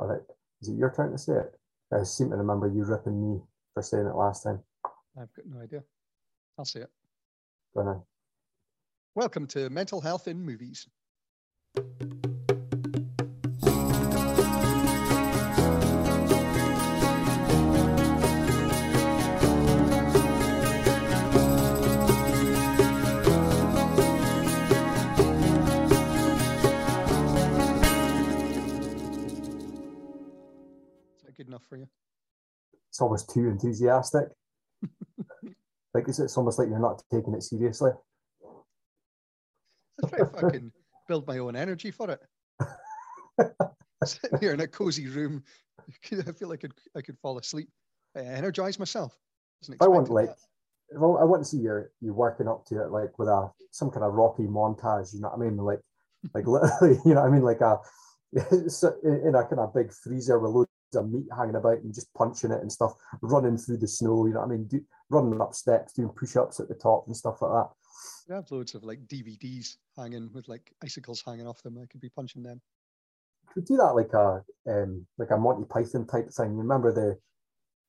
All right. Is it your turn to say it? I seem to remember you ripping me for saying it last time. I've got no idea. I'll say it. Go on. Welcome to Mental Health in Movies. Good enough for you? It's almost too enthusiastic. like it's, it's almost like you're not taking it seriously. I try to fucking build my own energy for it. Sitting here in a cozy room, I feel like I could, I could fall asleep. I energize myself. I want like I want to see you you working up to it like with a some kind of rocky montage. You know what I mean? Like like literally, you know what I mean? Like a in a kind of big freezer with loads of meat hanging about and just punching it and stuff, running through the snow. You know what I mean? Do, running up steps, doing push-ups at the top and stuff like that. I have loads of like DVDs hanging with like icicles hanging off them. I could be punching them. Could do that like a um like a Monty Python type thing. Remember the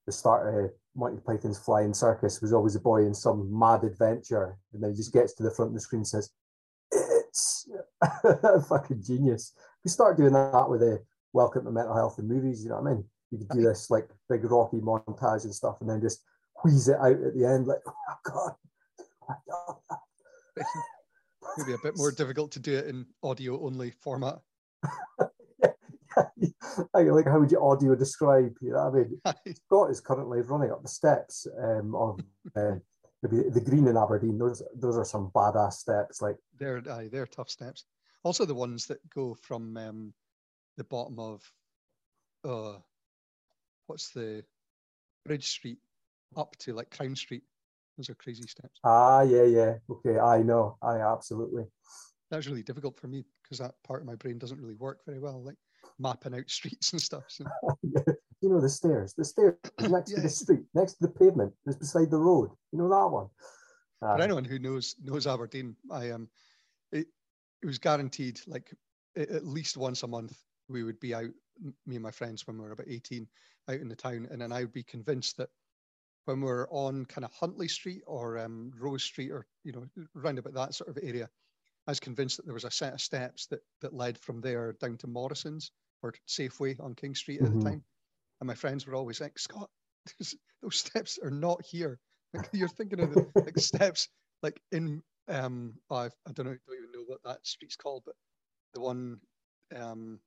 the start of Monty Python's Flying Circus was always a boy in some mad adventure, and then he just gets to the front of the screen and says, "It's fucking genius." We start doing that with a Welcome to Mental Health in Movies. You know what I mean? You could do this like big rocky montage and stuff, and then just wheeze it out at the end, like, "Oh God." Oh God. Maybe a bit more difficult to do it in audio only format. I like how would you audio describe? You know, what I mean, Scott is currently running up the steps um, of uh, maybe the Green in Aberdeen. Those those are some badass steps. Like they're aye, they're tough steps. Also, the ones that go from um, the bottom of uh, what's the Bridge Street up to like Crown Street. Those are crazy steps. ah, yeah, yeah, okay, I know, I absolutely. That was really difficult for me because that part of my brain doesn't really work very well, like mapping out streets and stuff. So you know the stairs, the stairs next to the street, next to the pavement, just beside the road. You know that one. for Ah, anyone who knows knows Aberdeen, I um, it, it was guaranteed like at least once a month we would be out, me and my friends when we were about eighteen, out in the town, and then I would be convinced that when we we're on kind of Huntly Street or um, Rose Street or you know round about that sort of area, I was convinced that there was a set of steps that that led from there down to Morrison's or Safeway on King Street at Mhm. the time, and my friends were always like, Scott, those steps are not here. Like you're thinking of the like steps like in um I I don't know don't even know what that street's called, but the one um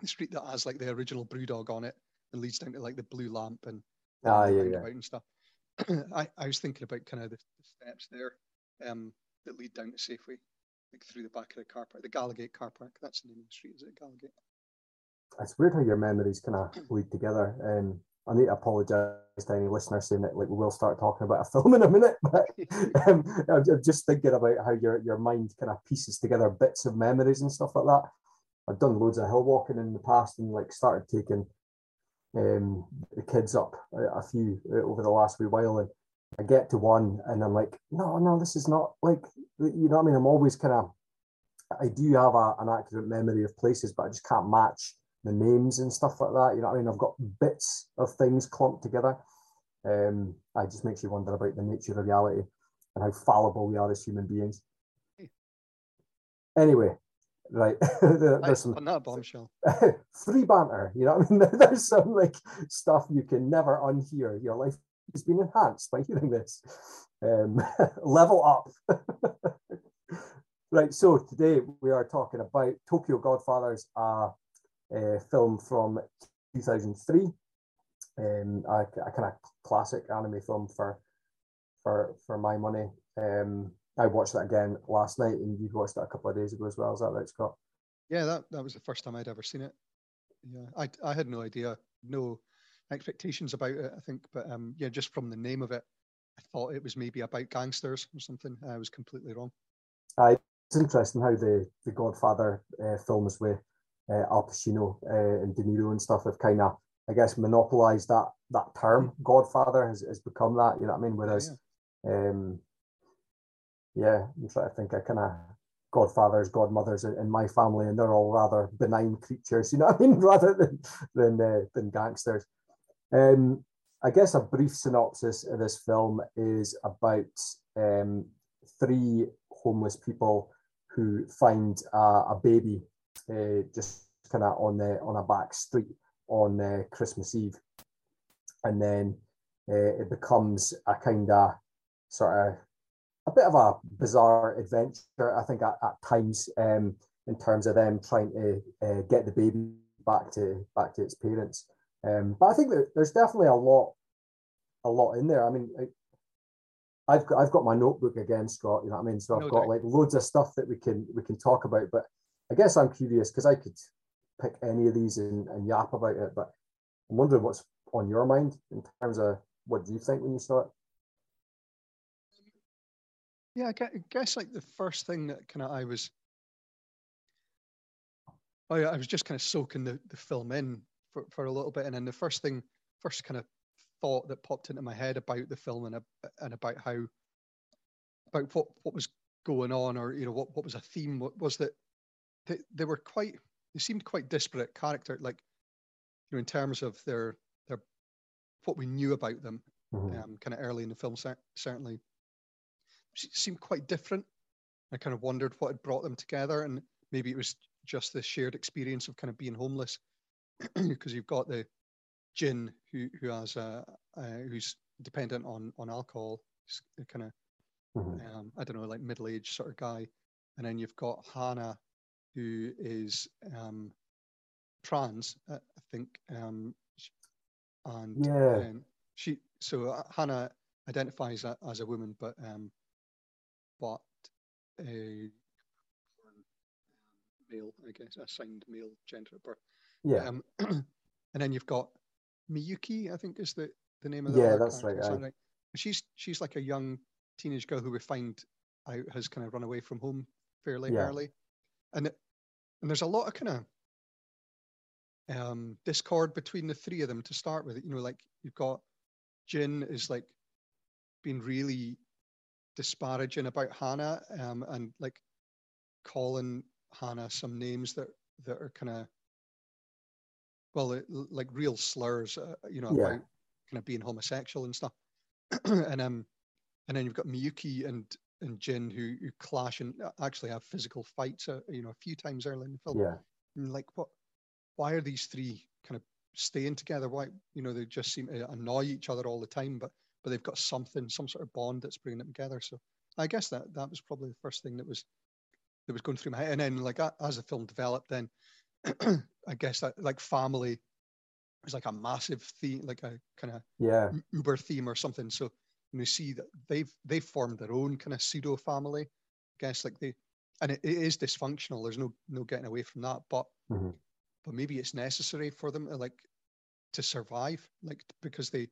the street that has like the original Brewdog on it and leads down to like the Blue Lamp and Ah, yeah, yeah. and stuff. I, I was thinking about kind of the, the steps there um that lead down to Safeway, like through the back of the car park, the Gallowgate car park. That's the name of the street, is it Gallowgate? It's weird how your memories kind of lead together. Um, I need to apologise to any listeners saying that like we will start talking about a film in a minute, but um, I'm, I'm just thinking about how your your mind kind of pieces together bits of memories and stuff like that. I've done loads of hill walking in the past and like started taking um, the kids up a, a few uh, over the last wee while, and I get to one and I'm like, no, no, this is not like you know what I mean. I'm always kind of I do have a, an accurate memory of places, but I just can't match the names and stuff like that. You know what I mean? I've got bits of things clumped together. Um, I just makes you wonder about the nature of reality and how fallible we are as human beings. Anyway, right. there- there's some on that bombshell. free banter. You know what I mean? There's some like stuff you can never unhear. Your life has been enhanced by hearing this. Um, level up. right. So today we are talking about Tokyo Godfathers, a, a film from 2003. Um, a, a kind of classic anime film for for for my money. Um, I watched that again last night, and you watched that a couple of days ago as well. Is that right, Scott? Yeah, that, that was the first time I'd ever seen it. Yeah, I I had no idea, no expectations about it. I think, but um, yeah, just from the name of it, I thought it was maybe about gangsters or something. I was completely wrong. it's interesting how the the Godfather uh, films with uh, Al Pacino uh, and De Niro and stuff have kind of, I guess, monopolized that that term. Godfather has, has become that. You know what I mean? Whereas, yeah. um, yeah, I'm trying to think. I kind of godfathers, godmothers in, my family, and they're all rather benign creatures, you know what I mean, rather than than uh, than gangsters. Um, I guess a brief synopsis of this film is about um, three homeless people who find a, a baby uh, just kind of on the on a back street on uh, Christmas Eve, and then uh, it becomes a kind of sort of a bit of a bizarre adventure. I think at, at times um, in terms of them trying to uh, get the baby back to back to its parents. Um, but I think that there's definitely a lot a lot in there. I mean, I've got I've got my notebook again, Scott. You know what I mean? So I've no got doubt. like loads of stuff that we can we can talk about. But I guess I'm curious because I could pick any of these and, and yap about it. But I'm wondering what's on your mind in terms of what do you think when you saw it? Yeah, I guess like the first thing that kind of I was, oh yeah, I was just kind of soaking the, the film in for, for a little bit, and then the first thing, first kind of thought that popped into my head about the film and and about how about what what was going on, or you know what what was a theme was that they, they were quite they seemed quite disparate character, like you know in terms of their their what we knew about them, mm-hmm. um, kind of early in the film certainly seemed quite different. I kind of wondered what had brought them together, and maybe it was just the shared experience of kind of being homeless, because you've got the Jin who who has a uh, who's dependent on on alcohol, kind of mm-hmm. um, I don't know like middle aged sort of guy, and then you've got Hannah who is um, trans, uh, I think, um, and yeah. she so uh, Hannah identifies as a woman, but um, but a male, I guess, assigned male gender at birth. Yeah. Um, and then you've got Miyuki, I think is the, the name of the Yeah, that's right, right. She's she's like a young teenage girl who we find out has kind of run away from home fairly yeah. early. And it, and there's a lot of kind of um, discord between the three of them to start with. You know, like you've got Jin is like being really disparaging about Hannah um, and like calling Hannah some names that that are kind of well like real slurs, uh, you know, yeah. about kind of being homosexual and stuff. and um, and then you've got Miyuki and and Jin who, who clash and uh, actually have physical fights, uh, you know, a few times early in the film. Yeah. And like, what? Why are these three kind of staying together? Why, you know, they just seem to annoy each other all the time, but but they've got something, some sort of bond that's bringing them together. So I guess that that was probably the first thing that was that was going through my head. And then like as the film developed, then I guess that like family was like a massive theme, like a kind of yeah Uber theme or something. So you see that they've they've formed their own kind of pseudo family. I guess like they and it, it is dysfunctional. There's no no getting away from that. But mm-hmm. but maybe it's necessary for them to like to survive, like because they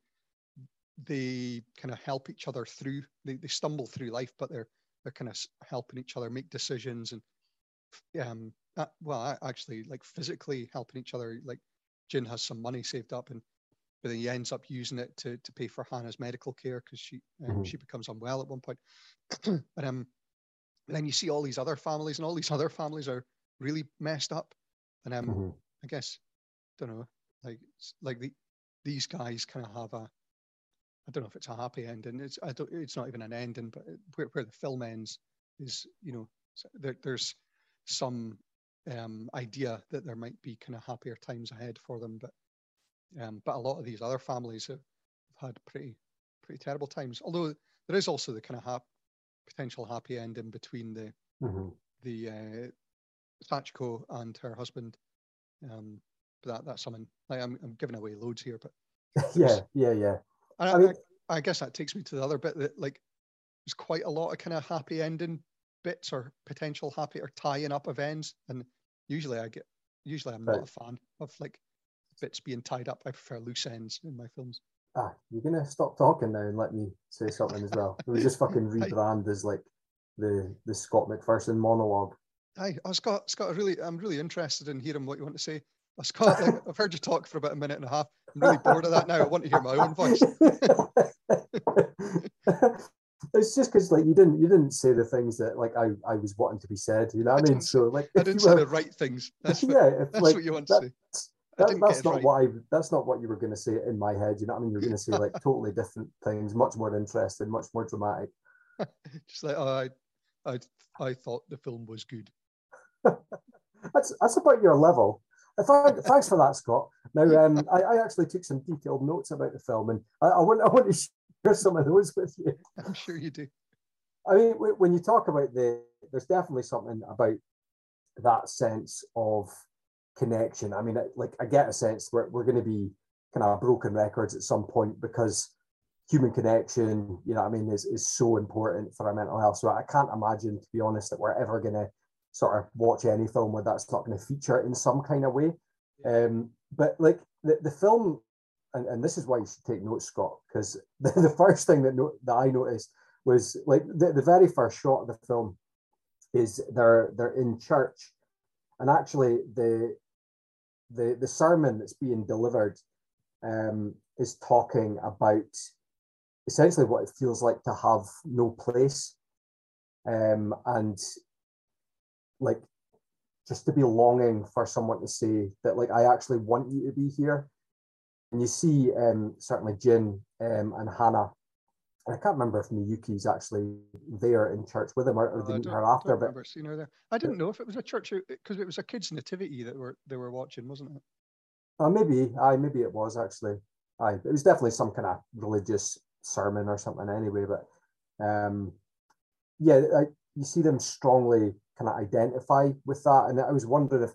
they kind of help each other through. They, they stumble through life, but they're they're kind of helping each other make decisions and um uh, well actually like physically helping each other. Like Jin has some money saved up and but then he ends up using it to to pay for Hannah's medical care because she um, mm-hmm. she becomes unwell at one point. but um, then you see all these other families, and all these other families are really messed up. And um, mm-hmm. I guess don't know, like like the these guys kind of have a I don't know if it's a happy ending. It's I don't, it's not even an ending, but where, where the film ends is you know there, there's some um, idea that there might be kind of happier times ahead for them, but um, but a lot of these other families have had pretty pretty terrible times. Although there is also the kind of hap- potential happy ending between the mm-hmm. the uh, Sachiko and her husband. Um, but that that's something like I'm I'm giving away loads here, but yeah, yeah, yeah. I, I, mean, I, I, guess that takes me to the other bit that like there's quite a lot of kind of happy ending bits or potential happy or tying up events, and usually I get usually I'm right. not a fan of like bits being tied up. I prefer loose ends in my films. Ah, you're gonna stop talking now and let me say something as well. We just fucking rebrand as like the the Scott McPherson monologue. Hi, oh, Scott. Scott, I really, I'm really interested in hearing what you want to say. Oh, Scott, I've heard you talk for about a minute and a half. I'm really bored of that now. I want to hear my own voice. it's just because like you didn't you didn't say the things that like I, I was wanting to be said. You know what I, mean? So like I didn't say were, the right things. That's what, yeah, if, that's like, what you want to say. That, that's not right. what I. That's not what you were going to say in my head. You know what I mean? You're going to say like totally different things, much more interesting, much more dramatic. Just like oh, I, I, I thought the film was good. that's that's about your level. thanks for that, Scott. Now, um, I, I, actually took some detailed notes about the film, and I, I want I want to share some of those with you. I'm sure you do. I mean, when you talk about the, there's definitely something about that sense of connection. I mean, like I get a sense we're, we're going to be kind of broken records at some point because human connection, you know, I mean, is, is so important for our mental health. So I can't imagine, to be honest, that we're ever going to sort of watch any film where that's not going to feature in some kind of way. Um, but like the, the film, and, and this is why you should take notes, Scott, because the, the first thing that, no, that I noticed was like the, the very first shot of the film is they're they're in church and actually the the the sermon that's being delivered um, is talking about essentially what it feels like to have no place. Um, and like just to be longing for someone to say that like I actually want you to be here. And you see um, certainly Jin um, and Hannah. And I can't remember if Miyuki's actually there in church with him or, or they meet her after. but her there. I didn't know if it was a church because it was a kids' nativity that were they were watching, wasn't it? Uh, maybe, I maybe it was actually. I it was definitely some kind of religious sermon or something anyway. But um, yeah, I, you see them strongly kind of identify with that, and I was wondering if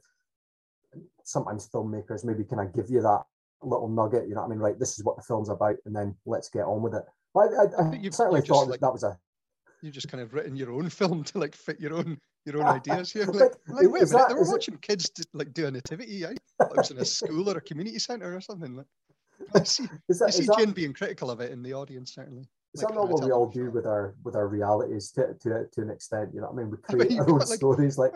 sometimes filmmakers maybe kind of give you that little nugget. You know what I mean? Right, this is what the film's about, and then let's get on with it. But I, I, I certainly thought that like, that was a. You've just kind of written your own film to like fit your own your own ideas here. Like, like wait a minute, that, they were watching it, kids to, like do a nativity. Eh? I it was in a school or a community centre or something. Like, I see, that, I see Jin that, being critical of it in the audience, certainly. That not what we all do with our with our realities to, to to an extent? You know what I mean? We create I mean, our own like, stories, like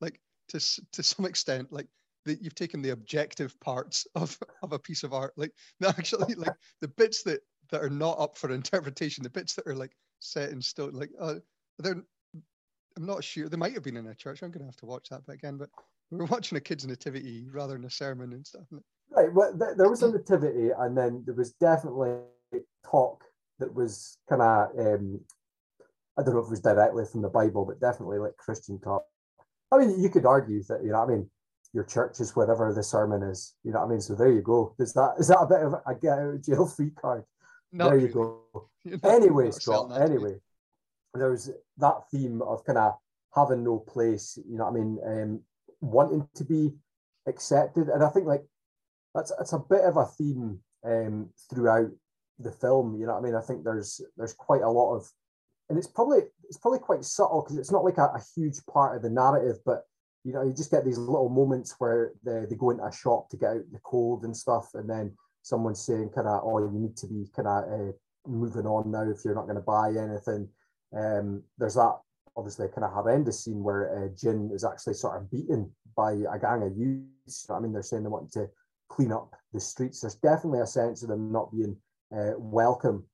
like to to some extent, like that you've taken the objective parts of of a piece of art, like actually like the bits that that are not up for interpretation, the bits that are like set in stone, like uh, they're I'm not sure. They might have been in a church. I'm going to have to watch that bit again. But we were watching a kids' nativity rather than a sermon and stuff. Right. Well, there was a nativity, and then there was definitely talk that was kind of um, I don't know if it was directly from the Bible, but definitely like Christian talk. I mean, you could argue that you know. I mean, your church is wherever the sermon is. You know what I mean? So there you go. Is that is that a bit of a get out of jail free card? Not there really. you go. anyway, Scott. Anyway, there's that theme of kind of having no place. You know what I mean? Um, wanting to be accepted, and I think like that's it's a bit of a theme um, throughout the film. You know what I mean? I think there's there's quite a lot of, and it's probably it's probably quite subtle because it's not like a, a, huge part of the narrative, but you know you just get these little moments where they, they go into a shop to get out the cold and stuff, and then someone's saying kind of, oh, you need to be kind of uh, moving on now if you're not going to buy anything. Um, there's that obviously kind of horrendous scene where uh, Jin is actually sort of beaten by a gang of youths. I mean, they're saying they want to clean up the streets. There's definitely a sense of them not being welcome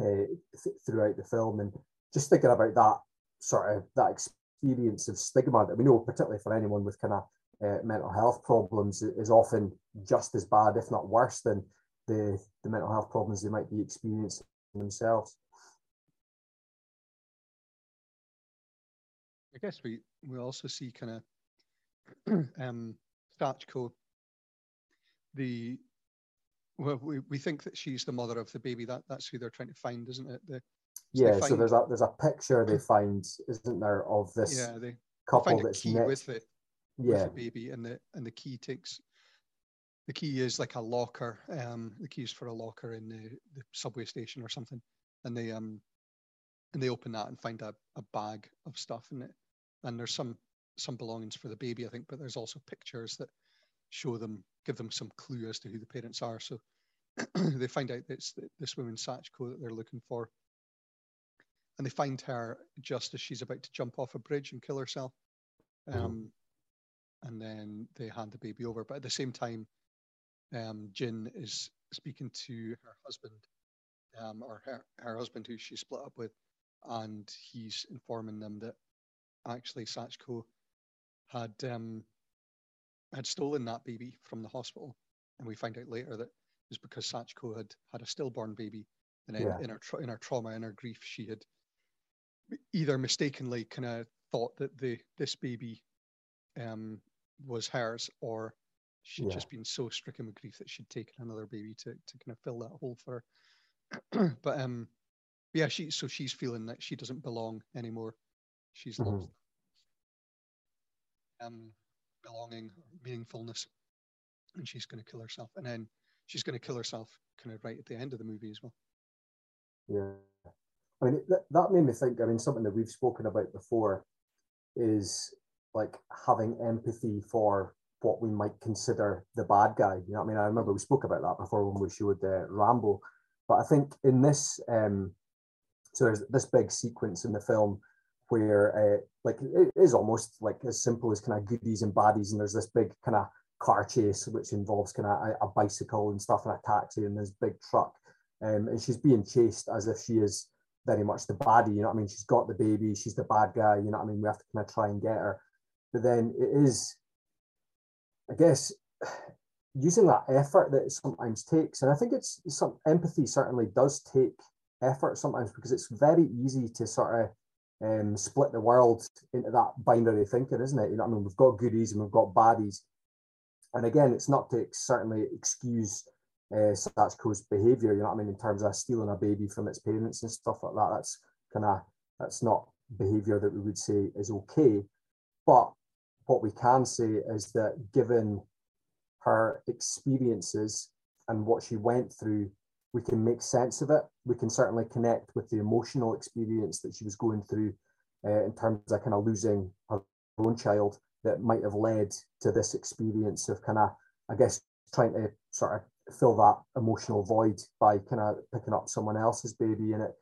uh, th- throughout the film, and just thinking about that sort of that experience of stigma that we know, particularly for anyone with kind of uh, mental health problems, is often just as bad, if not worse, than the the mental health problems they might be experiencing themselves. I guess we we also see kind of um, Sachiko, the well, we, we think that she's the mother of the baby. That that's who they're trying to find, isn't it? The, yeah. so there's a there's a picture they find, isn't there, of this yeah, they, couple they that's next. with the yeah with the baby, and the and the key takes. The key is like a locker. Um, the keys for a locker in the, the subway station or something, and they um and they open that and find a, a bag of stuff in it and there's some some belongings for the baby i think but there's also pictures that show them give them some clue as to who the parents are so they find out that it's this woman Sachiko that they're looking for and they find her just as she's about to jump off a bridge and kill herself mm-hmm. um, and then they hand the baby over but at the same time um, jin is speaking to her husband um, or her, her husband who she split up with and he's informing them that actually Sachiko had um, had stolen that baby from the hospital, and we find out later that it was because Sachiko had had a stillborn baby, and in, Yeah. in her tra- in her trauma, in her grief, she had either mistakenly kind of thought that the this baby um, was hers, or she'd Yeah. just been so stricken with grief that she'd taken another baby to to kind of fill that hole for her. but um, yeah, she so she's feeling that she doesn't belong anymore. She's Mhm. lost um, belonging, meaningfulness, and she's going to kill herself. And then she's going to kill herself kind of right at the end of the movie as well. Yeah. I mean, that, that made me think. I mean, something that we've spoken about before is like having empathy for what we might consider the bad guy. You know what I mean? I remember we spoke about that before when we showed uh, Rambo. But I think in this, um, so there's this big sequence in the film where, uh, like, it is almost like as simple as kind of goodies and baddies, and there's this big kind of car chase which involves kind of a, a bicycle and stuff and a taxi and this big truck, um, and she's being chased as if she is very much the baddie. You know what I mean? She's got the baby. She's the bad guy. You know what I mean? We have to kind of try and get her, but then it is, I guess, using that effort that it sometimes takes, and I think it's some empathy certainly does take effort sometimes because it's very easy to sort of um, split the world into that binary thinking, isn't it? You know I mean? We've got goodies and we've got baddies, and again, it's not to certainly excuse uh, Sachiko's behaviour. You know what I mean? In terms of stealing a baby from its parents and stuff like that. That's kind of that's not behaviour that we would say is okay. But what we can say is that given her experiences and what she went through, we can make sense of it. We can certainly connect with the emotional experience that she was going through uh, in terms of kind of losing her own child that might have led to this experience of kind of, I guess, trying to sort of fill that emotional void by kind of picking up someone else's baby in it.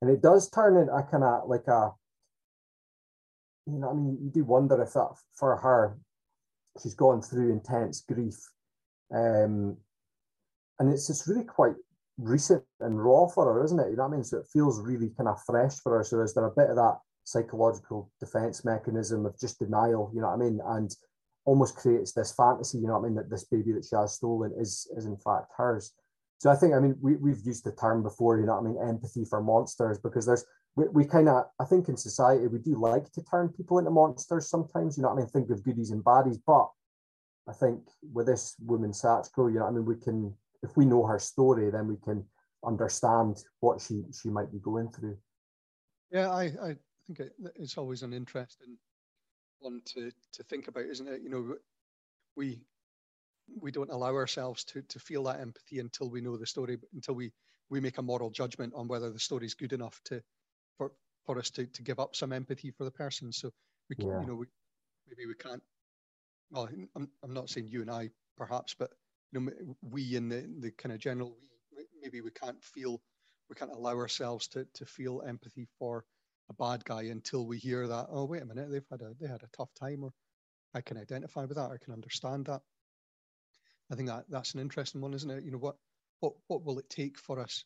And it does turn into a kind of like a, you know, I mean, you do wonder if that for her, she's gone through intense grief. Um, and it's just really quite recent and raw for her, isn't it? You know what I mean? So it feels really kind of fresh for her. So is there a bit of that psychological defense mechanism of just denial, you know what I mean? And almost creates this fantasy, you know what I mean, that this baby that she has stolen is is in fact hers. So I think, I mean, we, we've used the term before, you know what I mean, empathy for monsters, because there's, we, we kind of, I think in society, we do like to turn people into monsters sometimes, you know what I mean, think of goodies and baddies, but I think with this woman, Sachiko, you know what I mean, we can, if we know her story, then we can understand what she, she might be going through. Yeah, I, I think it, it's always an interesting one to, to think about, isn't it? You know, we we don't allow ourselves to to feel that empathy until we know the story, until we we make a moral judgment on whether the story is good enough to for for us to, to give up some empathy for the person. So we can, Yeah. you know, we, maybe we can't. Well, I'm I'm not saying you and I perhaps, but you know, we in the the kind of general we maybe we can't feel we can't allow ourselves to to feel empathy for a bad guy until we hear that oh wait a minute they've had a they had a tough time or I can identify with that I can understand that. I think that that's an interesting one isn't it? You know what what what will it take for us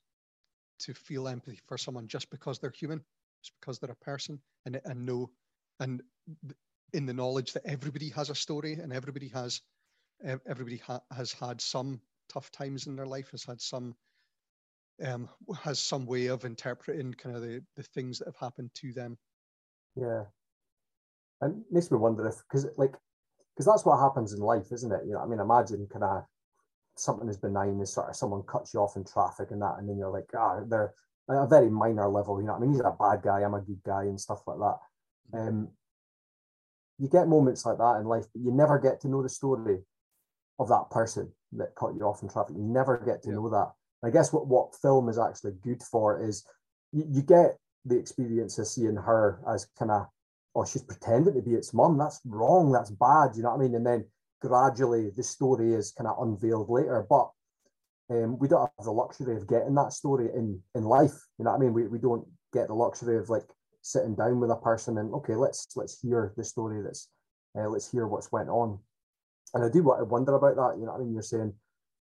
to feel empathy for someone just because they're human just because they're a person and and know and in the knowledge that everybody has a story and everybody has everybody ha- has had some tough times in their life has had some um, has some way of interpreting kind of the, the things that have happened to them. Yeah. And makes me wonder if, because like, because that's what happens in life, isn't it? You know, I mean, imagine kind of something as benign as sort of someone cuts you off in traffic and that, and then you're like, ah, they're at a very minor level, you know I mean? He's a bad guy, I'm a good guy, and stuff like that. Um, you get moments like that in life, but you never get to know the story of that person that cut you off in traffic. You never get to Yeah. know that. I guess what, what film is actually good for is you, you get the experience of seeing her as kind of, oh, she's pretending to be its mum. That's wrong. That's bad. You know what I mean? And then gradually the story is kind of unveiled later. But um, we don't have the luxury of getting that story in in life. You know what I mean? We, we don't get the luxury of like sitting down with a person and okay, let's let's hear the story. That's uh, let's hear what's went on. And I do want to wonder about that. You know what I mean? You're saying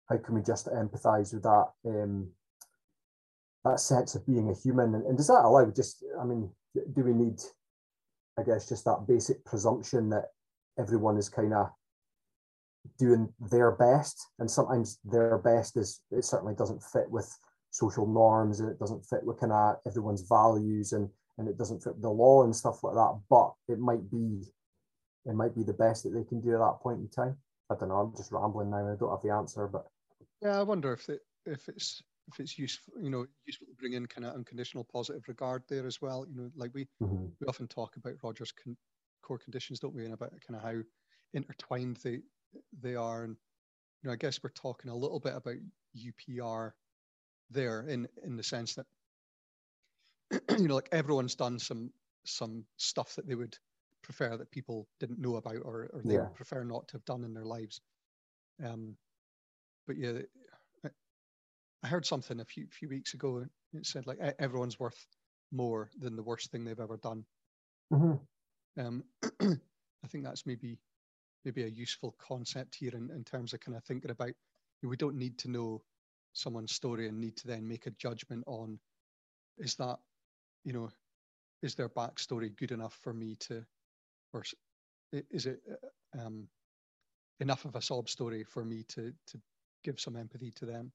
how can we just empathise with that? Um, that sense of being a human. And, and does that allow just, I mean, do we need, I guess, just that basic presumption that everyone is kind of doing their best, and sometimes their best is it certainly doesn't fit with social norms, and it doesn't fit with kind of everyone's values, and and it doesn't fit the law and stuff like that. But it might be, it might be the best that they can do at that point in time. I don't know. I'm just rambling now. I don't have the answer, but yeah, I wonder if it if it's if it's useful, you know, useful to bring in kind of unconditional positive regard there as well. You know, like we mm-hmm. we often talk about Rogers' con- core conditions, don't we, and about kind of how intertwined they they are. And you know, I guess we're talking a little bit about UPR there in in the sense that you know, like everyone's done some some stuff that they would prefer that people didn't know about or, or they yeah. prefer not to have done in their lives. Um, but yeah, I heard something a few few weeks ago. It said like everyone's worth more than the worst thing they've ever done. Mm-hmm. Um, I think that's maybe maybe a useful concept here in, in terms of kind of thinking about we don't need to know someone's story and need to then make a judgment on is that you know is their backstory good enough for me to or is it uh, um, enough of a sob story for me to to give some empathy to them?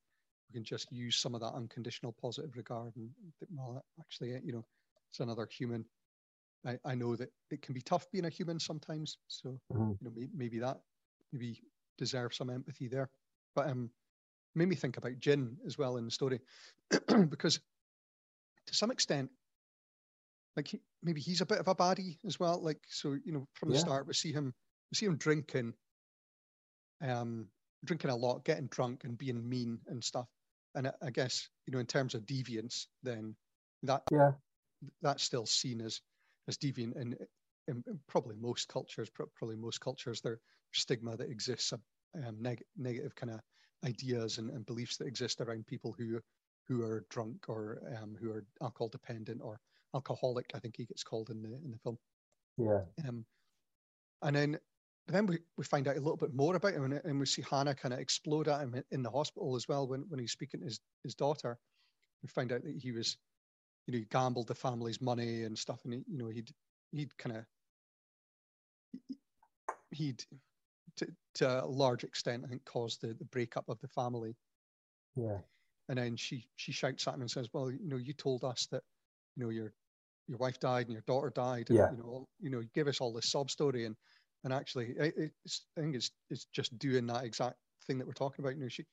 We can just use some of that unconditional positive regard and well actually you know it's another human. I, I know that it can be tough being a human sometimes so mm-hmm. you know maybe, maybe, that maybe deserve some empathy there. But um made me think about Jin as well in the story because to some extent like he, maybe he's a bit of a baddie as well like so you know from the yeah. start we see him we see him drinking um drinking a lot getting drunk and being mean and stuff and I, I guess you know in terms of deviance, then that yeah that's still seen as as deviant in, in, in probably most cultures. Probably most cultures, there's stigma that exists, um, neg- negative kind of ideas and, and, beliefs that exist around people who who are drunk or um, who are alcohol dependent or alcoholic. I think he gets called in the in the film. Yeah. Um, and then but then we, we find out a little bit more about him and, and we see Hannah kind of explode at him in the hospital as well when, when he's speaking to his, his daughter. We find out that he was, you know, he gambled the family's money and stuff. And, he, you know, he'd, he'd kind of, he'd, to, to a large extent, I think, caused the, the breakup of the family. Yeah. And then she, she shouts at him and says, well, you know, you told us that, you know, your, your wife died and your daughter died. And, yeah. you know, you know, you give us all this sob story. And, and actually, it's, I think it's it's just doing that exact thing that we're talking about. You know, she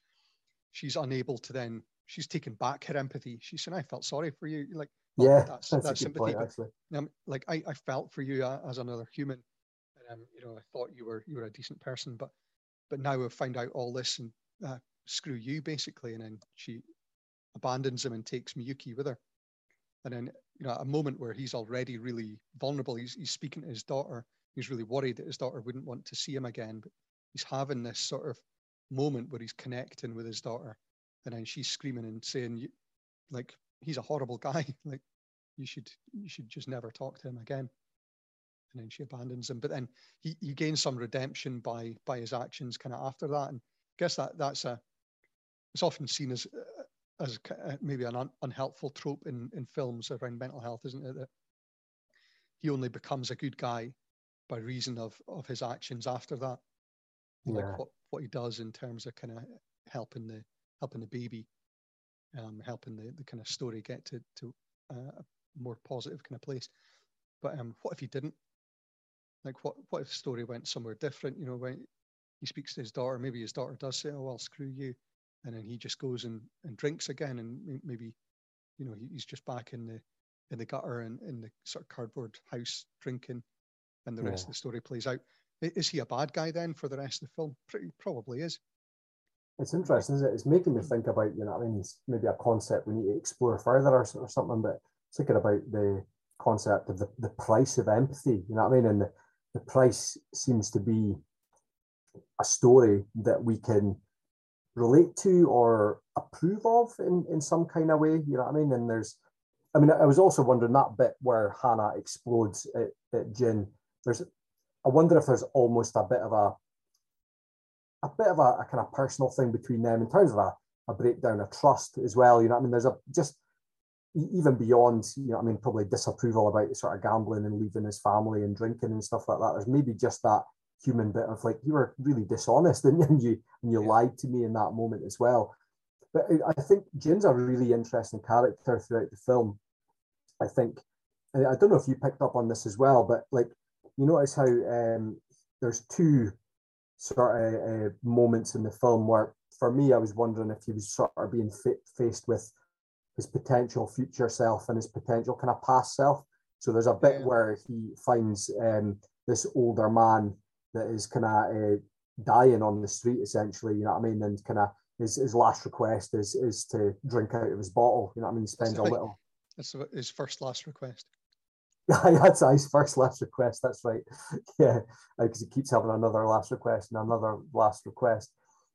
she's unable to then she's taken back her empathy. She said, "I felt sorry for you." Like, well, yeah, that's that's, that's sympathy. Point, actually. Um, like I, I felt for you uh, as another human. And, um, you know, I thought you were you were a decent person, but but now I've found out all this and uh, screw you basically. And then she abandons him and takes Miyuki with her. And then you know, a moment where he's already really vulnerable. He's he's speaking to his daughter he's really worried that his daughter wouldn't want to see him again. But he's having this sort of moment where he's connecting with his daughter, and then she's screaming and saying, like, he's a horrible guy. like, you should you should just never talk to him again. And then she abandons him. But then he, he gains some redemption by by his actions kind of after that. And I guess that that's a it's often seen as as maybe an un, unhelpful trope in in films around mental health, isn't it? That he only becomes a good guy by reason of of his actions after that yeah. like what what he does in terms of kind of helping the helping the baby um helping the, the kind of story get to to uh, a more positive kind of place but um what if he didn't like what what if the story went somewhere different you know when he speaks to his daughter maybe his daughter does say oh well screw you and then he just goes and, and drinks again and maybe you know he's just back in the in the gutter and in the sort of cardboard house drinking and the rest yeah. of the story plays out. Is he a bad guy then for the rest of the film? Pretty probably is. It's interesting, isn't it? It's making me think about, you know, I mean, it's maybe a concept we need to explore further or, or something, but thinking about the concept of the, the price of empathy, you know what I mean? And the, the price seems to be a story that we can relate to or approve of in, in some kind of way, you know what I mean? And there's, I mean, I was also wondering that bit where Hannah explodes at, at Jin there's I wonder if there's almost a bit of a a bit of a, a kind of personal thing between them in terms of a, a breakdown of trust as well. You know, I mean, there's a just even beyond, you know, I mean, probably disapproval about sort of gambling and leaving his family and drinking and stuff like that. There's maybe just that human bit of like you were really dishonest and, and you and you yeah. lied to me in that moment as well. But I think Jin's a really interesting character throughout the film. I think I don't know if you picked up on this as well, but like you notice how um, there's two sort of uh, moments in the film where, for me, I was wondering if he was sort of being faced with his potential future self and his potential kind of past self. So there's a bit yeah. where he finds um, this older man that is kind of uh, dying on the street, essentially. You know what I mean? And kind of his, his last request is is to drink out of his bottle. You know what I mean? Spend a little. That's his first last request. Yeah, that's his first last request. That's right. Yeah, because he keeps having another last request and another last request.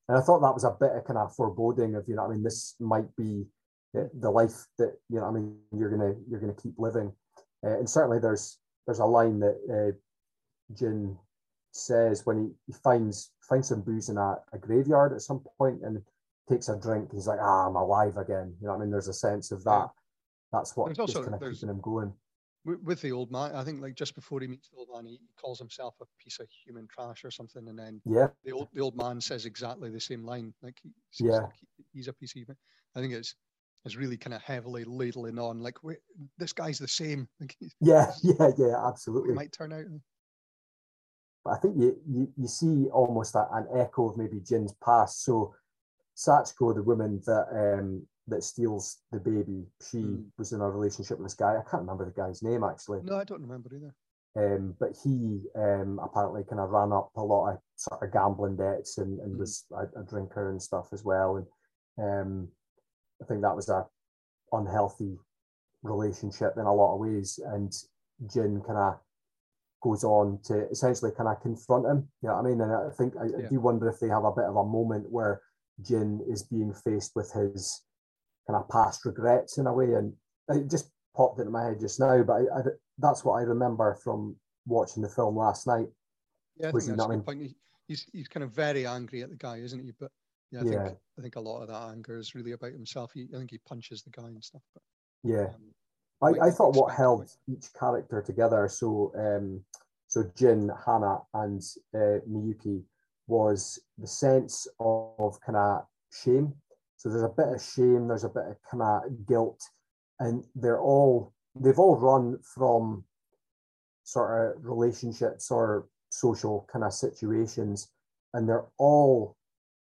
And I thought that was a bit of kind of foreboding of, you know, I mean, this might be the life that, you know, I mean, you're gonna you're gonna keep living. Uh, and certainly there's there's a line that uh, Jin says when he, he finds finds some booze in a, a graveyard at some point and takes a drink. He's like, ah, I'm alive again. You know, what I mean, there's a sense of that. That's what also, kind of keeping him going with the old man, I think like just before he meets the old man, he calls himself a piece of human trash or something, and then yeah, the old the old man says exactly the same line. Like he yeah, like he's a piece of human. I think it's it's really kind of heavily ladling on. Like this guy's the same. Yeah, yeah, yeah, absolutely. might turn out. But I think you you, you see almost a, an echo of maybe Jin's past. So Sachiko, the woman that um, that steals the baby, she mm. was in a relationship with this guy. I can't remember the guy's name actually. No, I don't remember either. Um, but he um, apparently kind of ran up a lot of sort of gambling debts and, and mm. was a, a, drinker and stuff as well. And um, I think that was a unhealthy relationship in a lot of ways. And Jin kind of goes on to essentially kind of confront him. You know what I mean? And I think I, yeah. I do wonder if they have a bit of a moment where Jin is being faced with his kind of past regrets in a way. And it just popped into my head just now, but I, I, that's what I remember from watching the film last night. Yeah, I think that's a good point. he's he's kind of very angry at the guy, isn't he? But yeah, I yeah. think I think a lot of that anger is really about himself. He, I think he punches the guy and stuff. But yeah, um, I, I thought what held each character together. So um, so Jin, Hana, and uh, Miyuki was the sense of, of kind of shame so there's a bit of shame, there's a bit of kind of guilt, and they're all they've all run from sort of relationships or social kind of situations, and they're all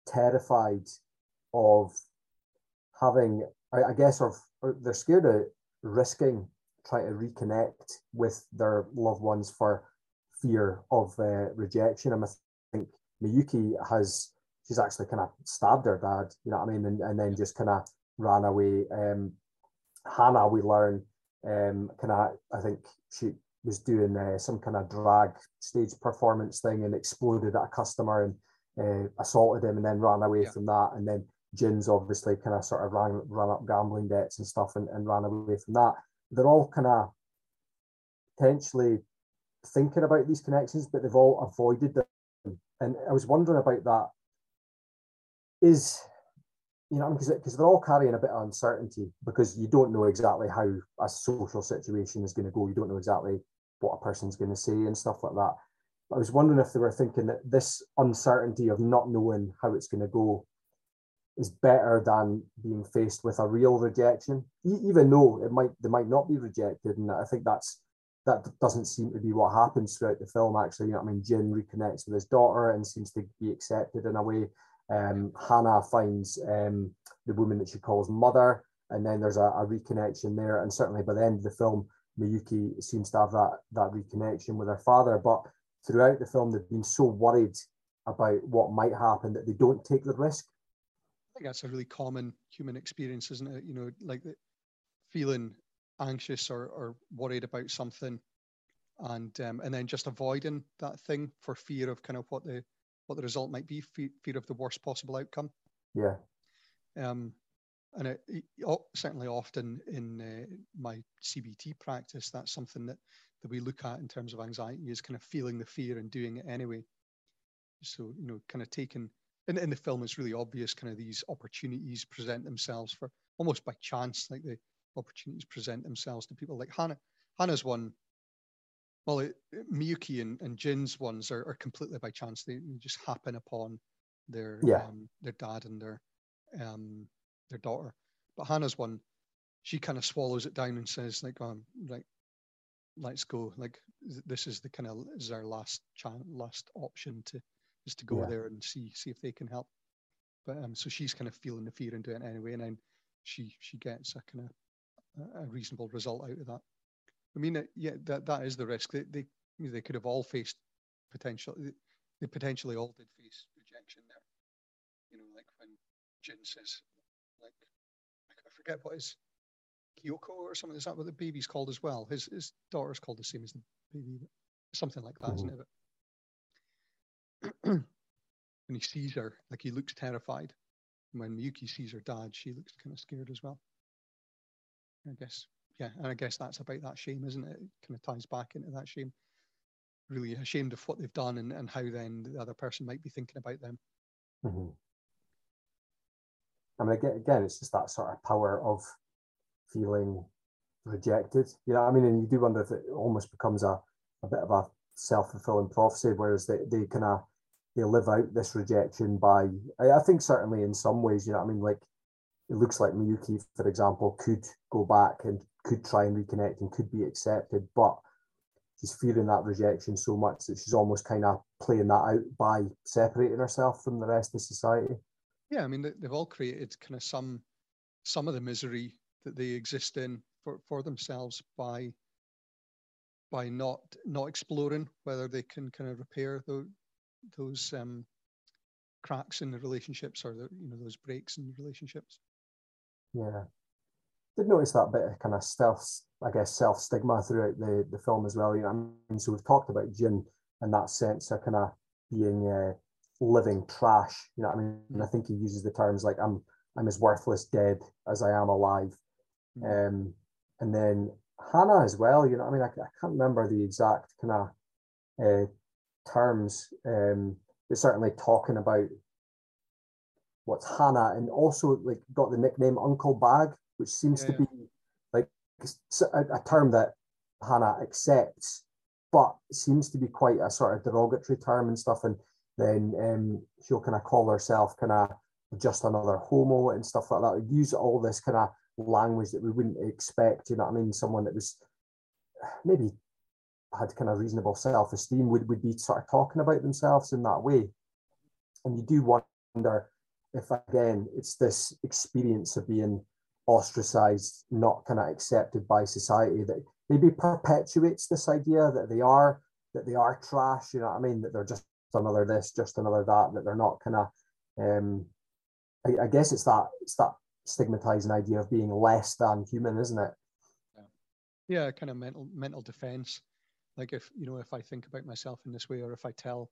terrified of having, I, I guess, of they're scared of risking trying to reconnect with their loved ones for fear of uh, rejection. And I think Miyuki has she's actually kind of stabbed her dad, you know what I mean, and, and then just kind of ran away. Um, Hana, we learn, um, kind of, I think she was doing uh, some kind of drag stage performance thing and exploded at a customer and uh, assaulted him and then ran away yeah. from that. And then Jin's obviously kind of sort of ran, ran up gambling debts and stuff and, and ran away from that. They're all kind of potentially thinking about these connections, but they've all avoided them. And I was wondering about that is you know because because they're all carrying a bit of uncertainty because you don't know exactly how a social situation is going to go you don't know exactly what a person's going to say and stuff like that i was wondering if they were thinking that this uncertainty of not knowing how it's going to go is better than being faced with a real rejection even though it might they might not be rejected and i think that's that doesn't seem to be what happens throughout the film actually you know i mean jin reconnects with his daughter and seems to be accepted in a way um, Hana finds um, the woman that she calls mother, and then there's a, a, reconnection there. And certainly by the end of the film, Miyuki seems to have that that reconnection with her father. But throughout the film, they've been so worried about what might happen that they don't take the risk. I think that's a really common human experience, isn't it? You know, like the, feeling anxious or, or worried about something, and um, and then just avoiding that thing for fear of kind of what the what the result might be, fear, fear of the worst possible outcome. Yeah. Um, and it, it, certainly often in uh, my CBT practice, that's something that, that we look at in terms of anxiety is kind of feeling the fear and doing it anyway. So, you know, kind of taking, in, in the film, it's really obvious kind of these opportunities present themselves for almost by chance, like the opportunities present themselves to people. Like Hannah, Hannah's one. Well, it, Miyuki and, and Jin's ones are, are completely by chance. They, they just happen upon their Yeah. um, their dad and their um, their daughter. But Hannah's one, she kind of swallows it down and says like, um, like, let's go. Like th- this is the kind of is our last chance, last option to is to go Yeah. there and see see if they can help. But um, so she's kind of feeling the fear and doing it anyway, and then she she gets a kind of a, reasonable result out of that. I mean, uh, yeah, that that is the risk. They they you know, they could have all faced potential. They potentially all did face rejection there. You know, like when Jin says, like I forget what his Kyoko or something. Is that what the baby's called as well? His his daughter's called the same as the baby, something like that, not it? When he sees her, like he looks terrified. And when Miyuki sees her dad, she looks kind of scared as well. I guess, yeah, and I guess that's about that shame, isn't it? It kind of ties back into that shame. Really ashamed of what they've done and, and how then the other person might be thinking about them. Mhm. I mean, again, it's just that sort of power of feeling rejected. You know, I mean, and you do wonder if it almost becomes a, a bit of a self fulfilling prophecy, whereas they, they kind of they live out this rejection by. I, I think certainly in some ways, you know, I mean, like it looks like Miyuki, for example, could go back and could try and reconnect and could be accepted, but she's fearing that rejection so much that she's almost kind of playing that out by separating herself from the rest of society. Yeah, I mean they've all created kind of some some of the misery that they exist in for, for themselves by by not not exploring whether they can kind of repair those those um, cracks in the relationships or the you know those breaks in the relationships. Yeah. Did notice that bit of kind of self, I guess, self stigma throughout the, the film as well. You know, I mean, so we've talked about Jin in that sense of kind of being uh, living trash. You know, what I mean, and I think he uses the terms like "I'm I'm as worthless dead as I am alive." Mm. Um, and then Hannah as well. You know, I mean, I, I can't remember the exact kind of uh, terms. Um, but certainly talking about what's Hannah, and also like got the nickname Uncle Bag, which seems Yeah, to be like a term that Hannah accepts, but seems to be quite a sort of derogatory term and stuff. And then um, she'll kind of call herself kind of just another homo and stuff like that. Use all this kind of language that we wouldn't expect. You know what I mean? Someone that was maybe had kind of reasonable self esteem would, would be sort of talking about themselves in that way. And you do wonder if, again, it's this experience of being ostracized, not kind of accepted by society that maybe perpetuates this idea that they are that they are trash. You know what I mean? That they're just another this, just another that. That they're not kind of. Um, I, I guess it's that it's that stigmatizing idea of being less than human, isn't it? Yeah, yeah kind of mental mental defense. Like if you know if I think about myself in this way, or if I tell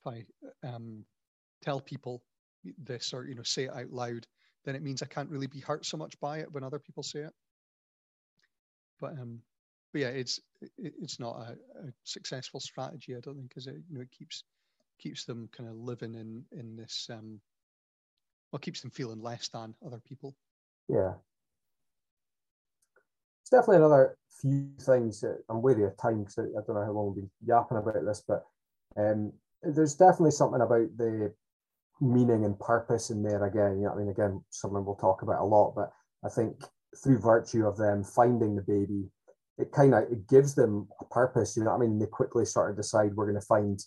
if I um, tell people this or you know say it out loud, then it means I can't really be hurt so much by it when other people say it. But um, but yeah, it's it, it's not a, a successful strategy. I don't think, because it you know it keeps keeps them kind of living in in this um, well keeps them feeling less than other people. Yeah. It's definitely another few things that I'm wary of time because I, don't know how long we've been yapping about this, but um, there's definitely something about the meaning and purpose in there again. You know, I mean, again, something we'll talk about a lot, but I think through virtue of them finding the baby, it kind of it gives them a purpose. You know, what I mean, they quickly sort of decide we're going to find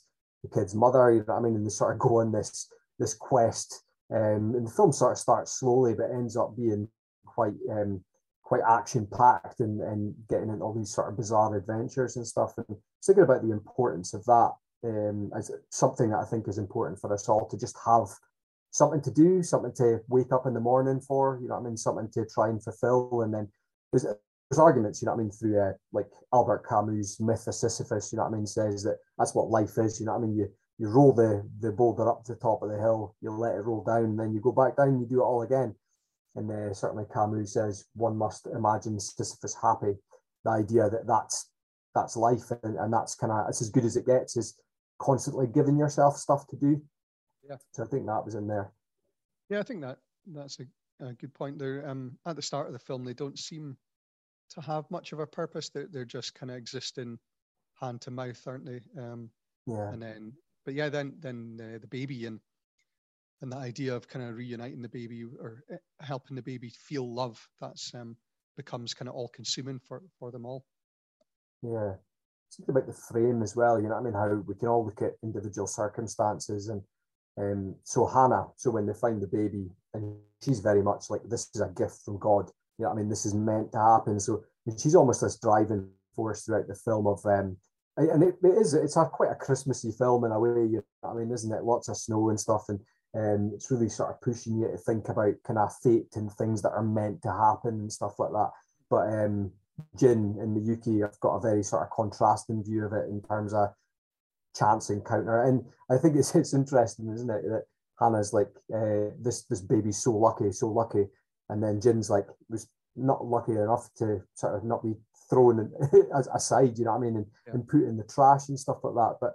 the kid's mother. You know, what I mean, and they sort of go on this this quest. Um, and the film sort of starts slowly, but ends up being quite um, quite action packed and, and getting into all these sort of bizarre adventures and stuff. And thinking about the importance of that um, as something that I think is important for us all to just have something to do, something to wake up in the morning for, you know what I mean, something to try and fulfill. And then there's, there's arguments, you know what I mean, through uh, like Albert Camus' myth of Sisyphus, you know what I mean, says that that's what life is, you know what I mean, you you roll the the boulder up to the top of the hill, you let it roll down, then you go back down, you do it all again. And uh, certainly Camus says one must imagine Sisyphus happy. The idea that that's that's life and, and that's kind of it's as good as it gets is constantly giving yourself stuff to do. Yeah. So I think that was in there. Yeah, I think that that's a, a good point there. Um, at the start of the film, they don't seem to have much of a purpose. They're they're just kind of existing hand to mouth, aren't they? Um, yeah. And then, but yeah, then then uh, the baby and and the idea of kind of reuniting the baby or eh, helping the baby feel love that's um, becomes kind of all consuming for for them all. Yeah, think about the frame as well. You know what I mean? How we can all look at individual circumstances and um, so Hannah, so when they find the baby, and she's very much like this is a gift from God. You know I mean? This is meant to happen. So she's almost this driving force throughout the film of um, and it, it is it's a quite a Christmassy film in a way. You know I mean, isn't it? Lots of snow and stuff, and um, it's really sort of pushing you to think about kind of fate and things that are meant to happen and stuff like that. But um, Jin and Miyuki have got a very sort of contrasting view of it in terms of chance encounter. And I think it's it's interesting, isn't it, that Hannah's like, uh, this this baby's so lucky, so lucky, and then Jin's like was not lucky enough to sort of not be thrown aside, you know what I mean, and, yeah. and put in the trash and stuff like that. But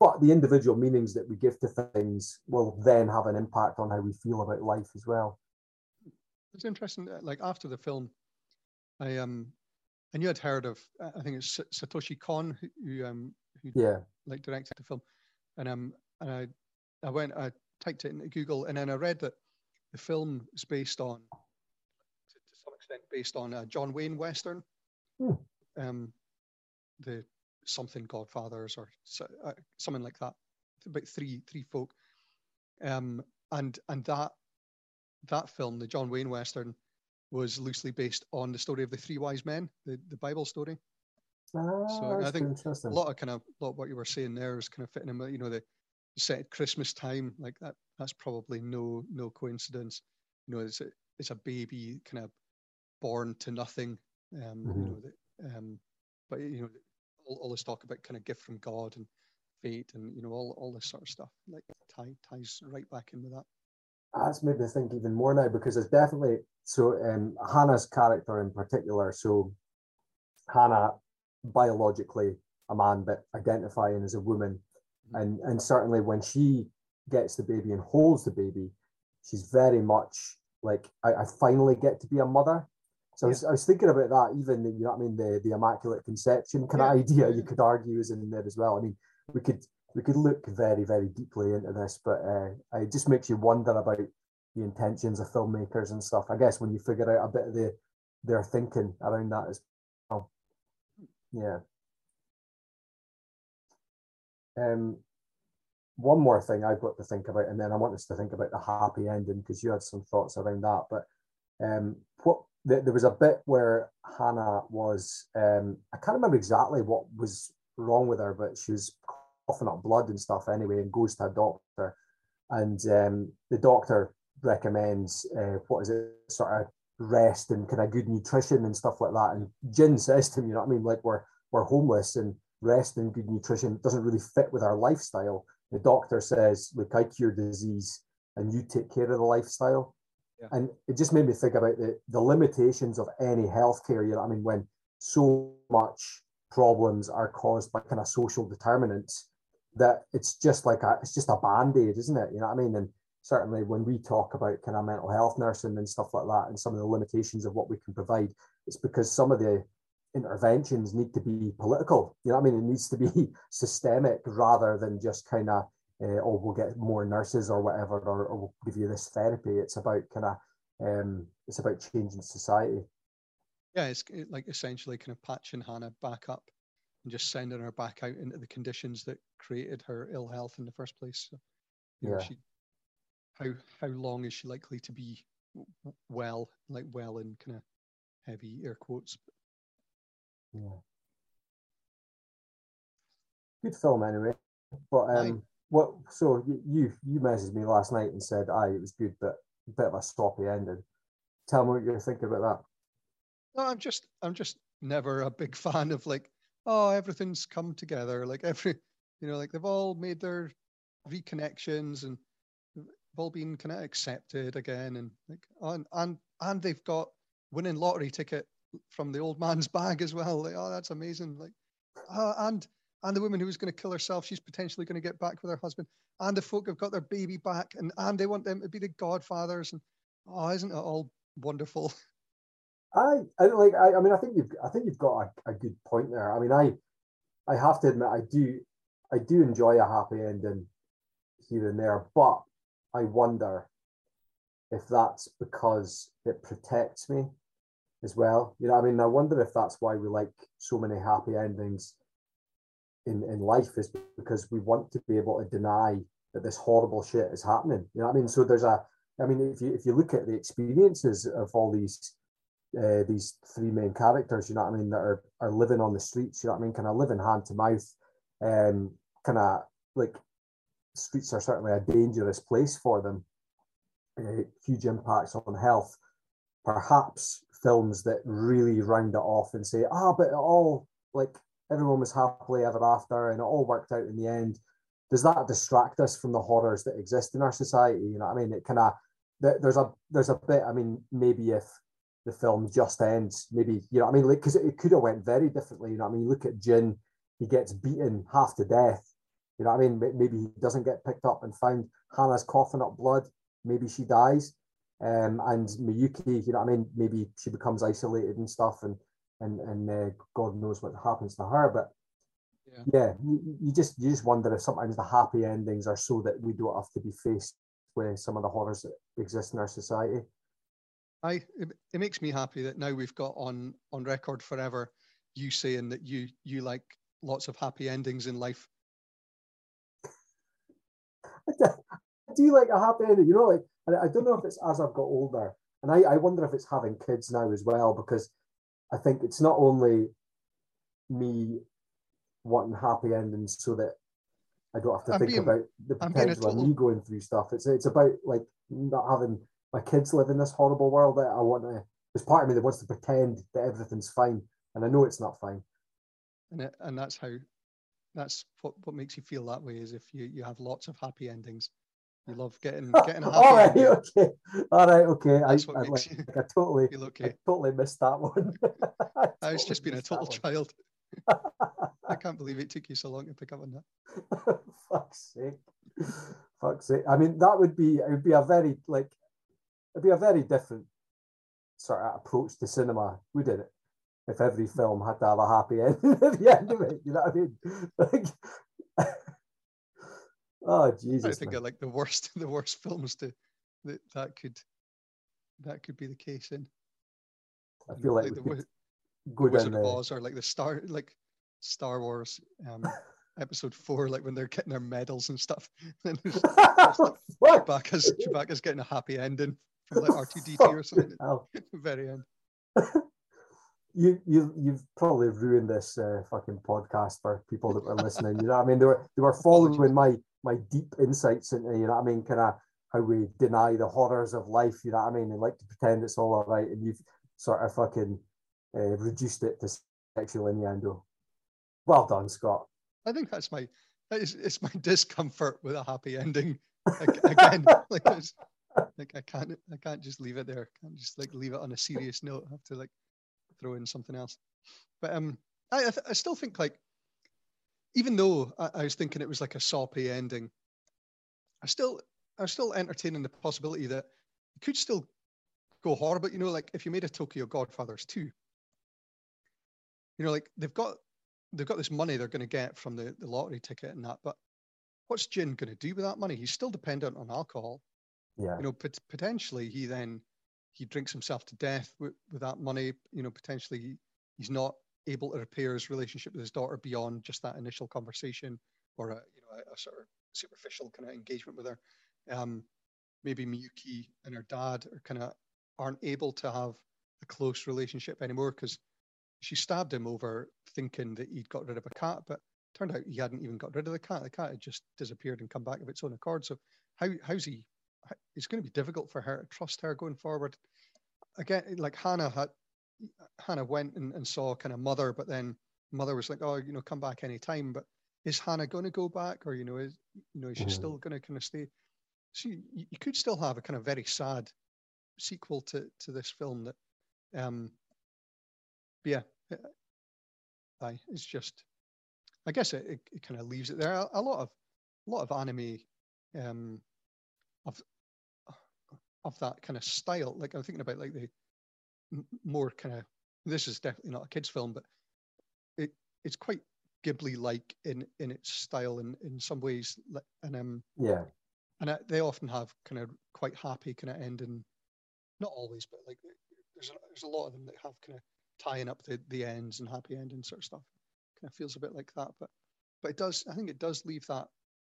but the individual meanings that we give to things will then have an impact on how we feel about life as well. It's interesting. Like after the film, I um and you had heard of I think it's Satoshi Kon who um who yeah like directed the film, and um and I I went I typed it into Google and then I read that the film is based on to, to some extent based on a John Wayne western, hmm. um the something Godfathers or uh, something like that, about three three folk, um and and that that film the John Wayne western was loosely based on the story of the three wise men, the, the Bible story. Ah, so I think a lot of kind of lot of what you were saying there is kind of fitting in. You know, the set at Christmas time, like that. That's probably no no coincidence. You know, it's a it's a baby kind of born to nothing. Um, mm-hmm. You know, the, um, but you know, all, all this talk about kind of gift from God and fate and you know all all this sort of stuff like tie, ties right back in with that that's made me think even more now because it's definitely so um, Hannah's character in particular. So Hannah, biologically a man, but identifying as a woman, mm-hmm. and and certainly when she gets the baby and holds the baby, she's very much like I, I finally get to be a mother. So. I, was, I was thinking about that, even you know what I mean, the the immaculate conception kind of idea you could argue is in there as well. I mean, we could we could look very, very deeply into this, but uh, it just makes you wonder about the intentions of filmmakers and stuff. I guess when you figure out a bit of the their thinking around that as well. Yeah. Um, one more thing I've got to think about, and then I want us to think about the happy ending because you had some thoughts around that. But um, what there was a bit where Hannah was, um, I can't remember exactly what was wrong with her, but she was coughing up blood and stuff anyway, and goes to a doctor, and um, the doctor recommends uh, what is it, sort of rest and kind of good nutrition and stuff like that. And Jin says to him, you know what I mean, like we're we're homeless and rest and good nutrition doesn't really fit with our lifestyle. The doctor says, look, I cure disease and you take care of the lifestyle. Yeah. And it just made me think about the, the limitations of any healthcare. You know, I mean, when so much problems are caused by kind of social determinants that it's just like a it's just a band-aid isn't it you know what i mean and certainly when we talk about kind of mental health nursing and stuff like that and some of the limitations of what we can provide it's because some of the interventions need to be political you know what i mean it needs to be systemic rather than just kind of uh, oh we'll get more nurses or whatever or, or we'll give you this therapy it's about kind of um, it's about changing society yeah it's like essentially kind of patching hannah back up and just sending her back out into the conditions that created her ill health in the first place. So, yeah. Know, she, how how long is she likely to be well, like well in kind of heavy air quotes? Yeah. Good film anyway. But um, what? So you you messaged me last night and said, "Aye, it was good, but a bit of a sloppy ending." Tell me what you're thinking about that. No, I'm just I'm just never a big fan of like oh, everything's come together. Like every, you know, like they've all made their reconnections and they've all been kind of accepted again, and like and and and they've got winning lottery ticket from the old man's bag as well. Like, oh, that's amazing. Like, uh, and and the woman who was going to kill herself, she's potentially going to get back with her husband. And the folk have got their baby back, and and they want them to be the godfathers. And oh, isn't it all wonderful? I, I like. I, I mean, I think you've. I think you've got a, a good point there. I mean, I, I have to admit, I do, I do enjoy a happy ending here and there, but I wonder if that's because it protects me as well. You know, I mean, I wonder if that's why we like so many happy endings in in life is because we want to be able to deny that this horrible shit is happening. You know what I mean? So there's a. I mean, if you if you look at the experiences of all these uh, these three main characters, you know what I mean, that are, are living on the streets, you know what I mean, kind of living hand to mouth, um, kind of like streets are certainly a dangerous place for them, uh, huge impacts on health. Perhaps films that really round it off and say, ah, but it all like everyone was happily ever after and it all worked out in the end. Does that distract us from the horrors that exist in our society? You know I mean? It kind of there's a there's a bit. I mean, maybe if the film just ends. Maybe you know, I mean, like because it, it could have went very differently. You know, I mean, look at Jin; he gets beaten half to death. You know, I mean, maybe he doesn't get picked up and found. Hannah's coughing up blood. Maybe she dies. Um, and Miyuki, you know, I mean, maybe she becomes isolated and stuff, and and and uh, God knows what happens to her. But yeah, yeah you, you just you just wonder if sometimes the happy endings are so that we don't have to be faced with some of the horrors that exist in our society. I it, it makes me happy that now we've got on on record forever you saying that you you like lots of happy endings in life. I do like a happy ending, you know, like I don't know if it's as I've got older, and I, I wonder if it's having kids now as well, because I think it's not only me wanting happy endings so that I don't have to I'm think being, about the potential of me going through stuff. It's it's about like not having my kids live in this horrible world that I want to. There's part of me that wants to pretend that everything's fine, and I know it's not fine. And it, and that's how, that's what what makes you feel that way is if you you have lots of happy endings. You love getting getting happy. All right, okay. All right, okay. That's I, what I, makes you I totally, okay. I totally missed that one. I, I was just being a total child. I can't believe it took you so long to pick up on that. Fuck's sake. Fuck's sake. I mean, that would be it would be a very like it'd be a very different sort of approach to cinema, wouldn't it? If every film had to have a happy ending at the end of it, you know what I mean? Like, oh Jesus! I think man. of like the worst, the worst films to that that could that could be the case in. I feel like, like the, the Wizard of Oz or like the Star like Star Wars um, episode four, like when they're getting their medals and stuff. and Chewbacca's, Chewbacca's getting a happy ending from like R2D2 or something at the very end. you you you've probably ruined this uh, fucking podcast for people that were listening. You know, I mean, they were they were following my my deep insights into you know, what I mean, kind of how we deny the horrors of life. You know, what I mean, and like to pretend it's all alright, and you've sort of fucking uh, reduced it to sexual innuendo. Well done, Scott. I think that's my it's, it's my discomfort with a happy ending again. like like I can't I can't just leave it there. I can't just like leave it on a serious note. I have to like throw in something else. But um, I I, th- I still think like even though I, I, was thinking it was like a soppy ending, I still I was still entertaining the possibility that it could still go horror. But you know, like if you made a Tokyo Godfathers two, you know, like they've got they've got this money they're going to get from the, the lottery ticket and that, but what's Jin going to do with that money? He's still dependent on alcohol. Yeah. You know, pot- potentially he then he drinks himself to death with, with that money. You know, potentially he, he's not able to repair his relationship with his daughter beyond just that initial conversation or a you know a, a sort of superficial kind of engagement with her. Um, maybe Miyuki and her dad are kind of aren't able to have a close relationship anymore because she stabbed him over thinking that he'd got rid of a cat, but turned out he hadn't even got rid of the cat. The cat had just disappeared and come back of its own accord. So how how's he? It's going to be difficult for her to trust her going forward. Again, like Hannah had, Hana went and, and saw kind of mother, but then mother was like, oh, you know, come back anytime. But is Hannah going to go back, or you know, is you know, is she mm-hmm. still going to kind of stay? So you, you could still have a kind of very sad sequel to to this film that um yeah, aye, it's just, I guess it, it, it kind of leaves it there. A, a, lot of, a lot of anime, um, of, of that kind of style. Like I'm thinking about like the, more kind of this is definitely not a kids film, but it it's quite Ghibli like in in its style in in some ways, and um yeah, and they often have kind of quite happy kind of ending. Not always, but like there's a, there's a lot of them that have kind of tying up the the ends and happy ending sort of stuff. Kind of feels a bit like that, but but it does. I think it does leave that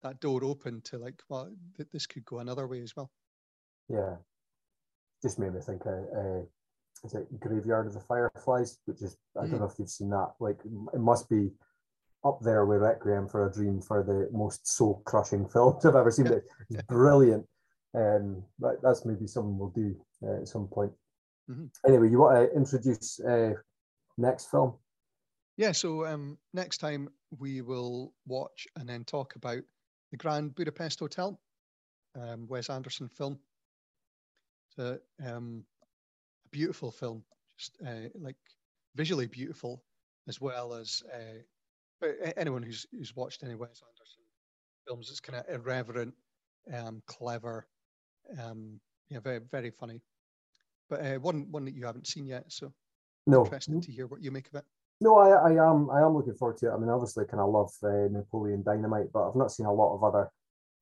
that door open to like, well, th- this could go another way as well. Yeah, just made me think. Uh, uh, is it Graveyard of the Fireflies? Which is I don't mm. know if you've seen that. Like, it must be up there with Requiem for a Dream for the most soul crushing films I've ever seen. It. It's brilliant. Um, but that's maybe something we'll do uh, at some point. Mm-hmm. Anyway, you want to introduce uh, next film? Yeah. So um, next time we will watch and then talk about the Grand Budapest Hotel, um, Wes Anderson film. So um, beautiful film, just uh, like visually beautiful, as well as uh, anyone who's who's watched any Wes Anderson films, it's kind of irreverent, um, clever, um, yeah, very very funny. But uh, one one that you haven't seen yet, so no. interested to hear what you make of it. No, I, I am I am looking forward to it. I mean, obviously, kind of love uh, Napoleon Dynamite, but I've not seen a lot of other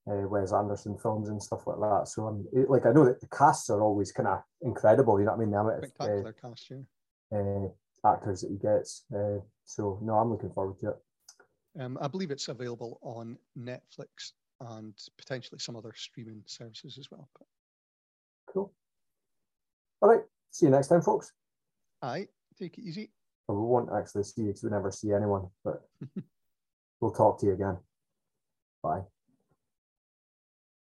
uh, Wes Anderson films and stuff like that. So I'm like, I know that the casts are always kind of incredible. You know what I mean? The amount Spectacular uh, cast, yeah. Uh, actors that he gets. Uh, so no, I'm looking forward to it. Um, I believe it's available on Netflix and potentially some other streaming services as well. But... Cool. All right. See you next time, folks. Aye. Take it easy. Well, we won't actually see you because we never see anyone, but we'll talk to you again. Bye.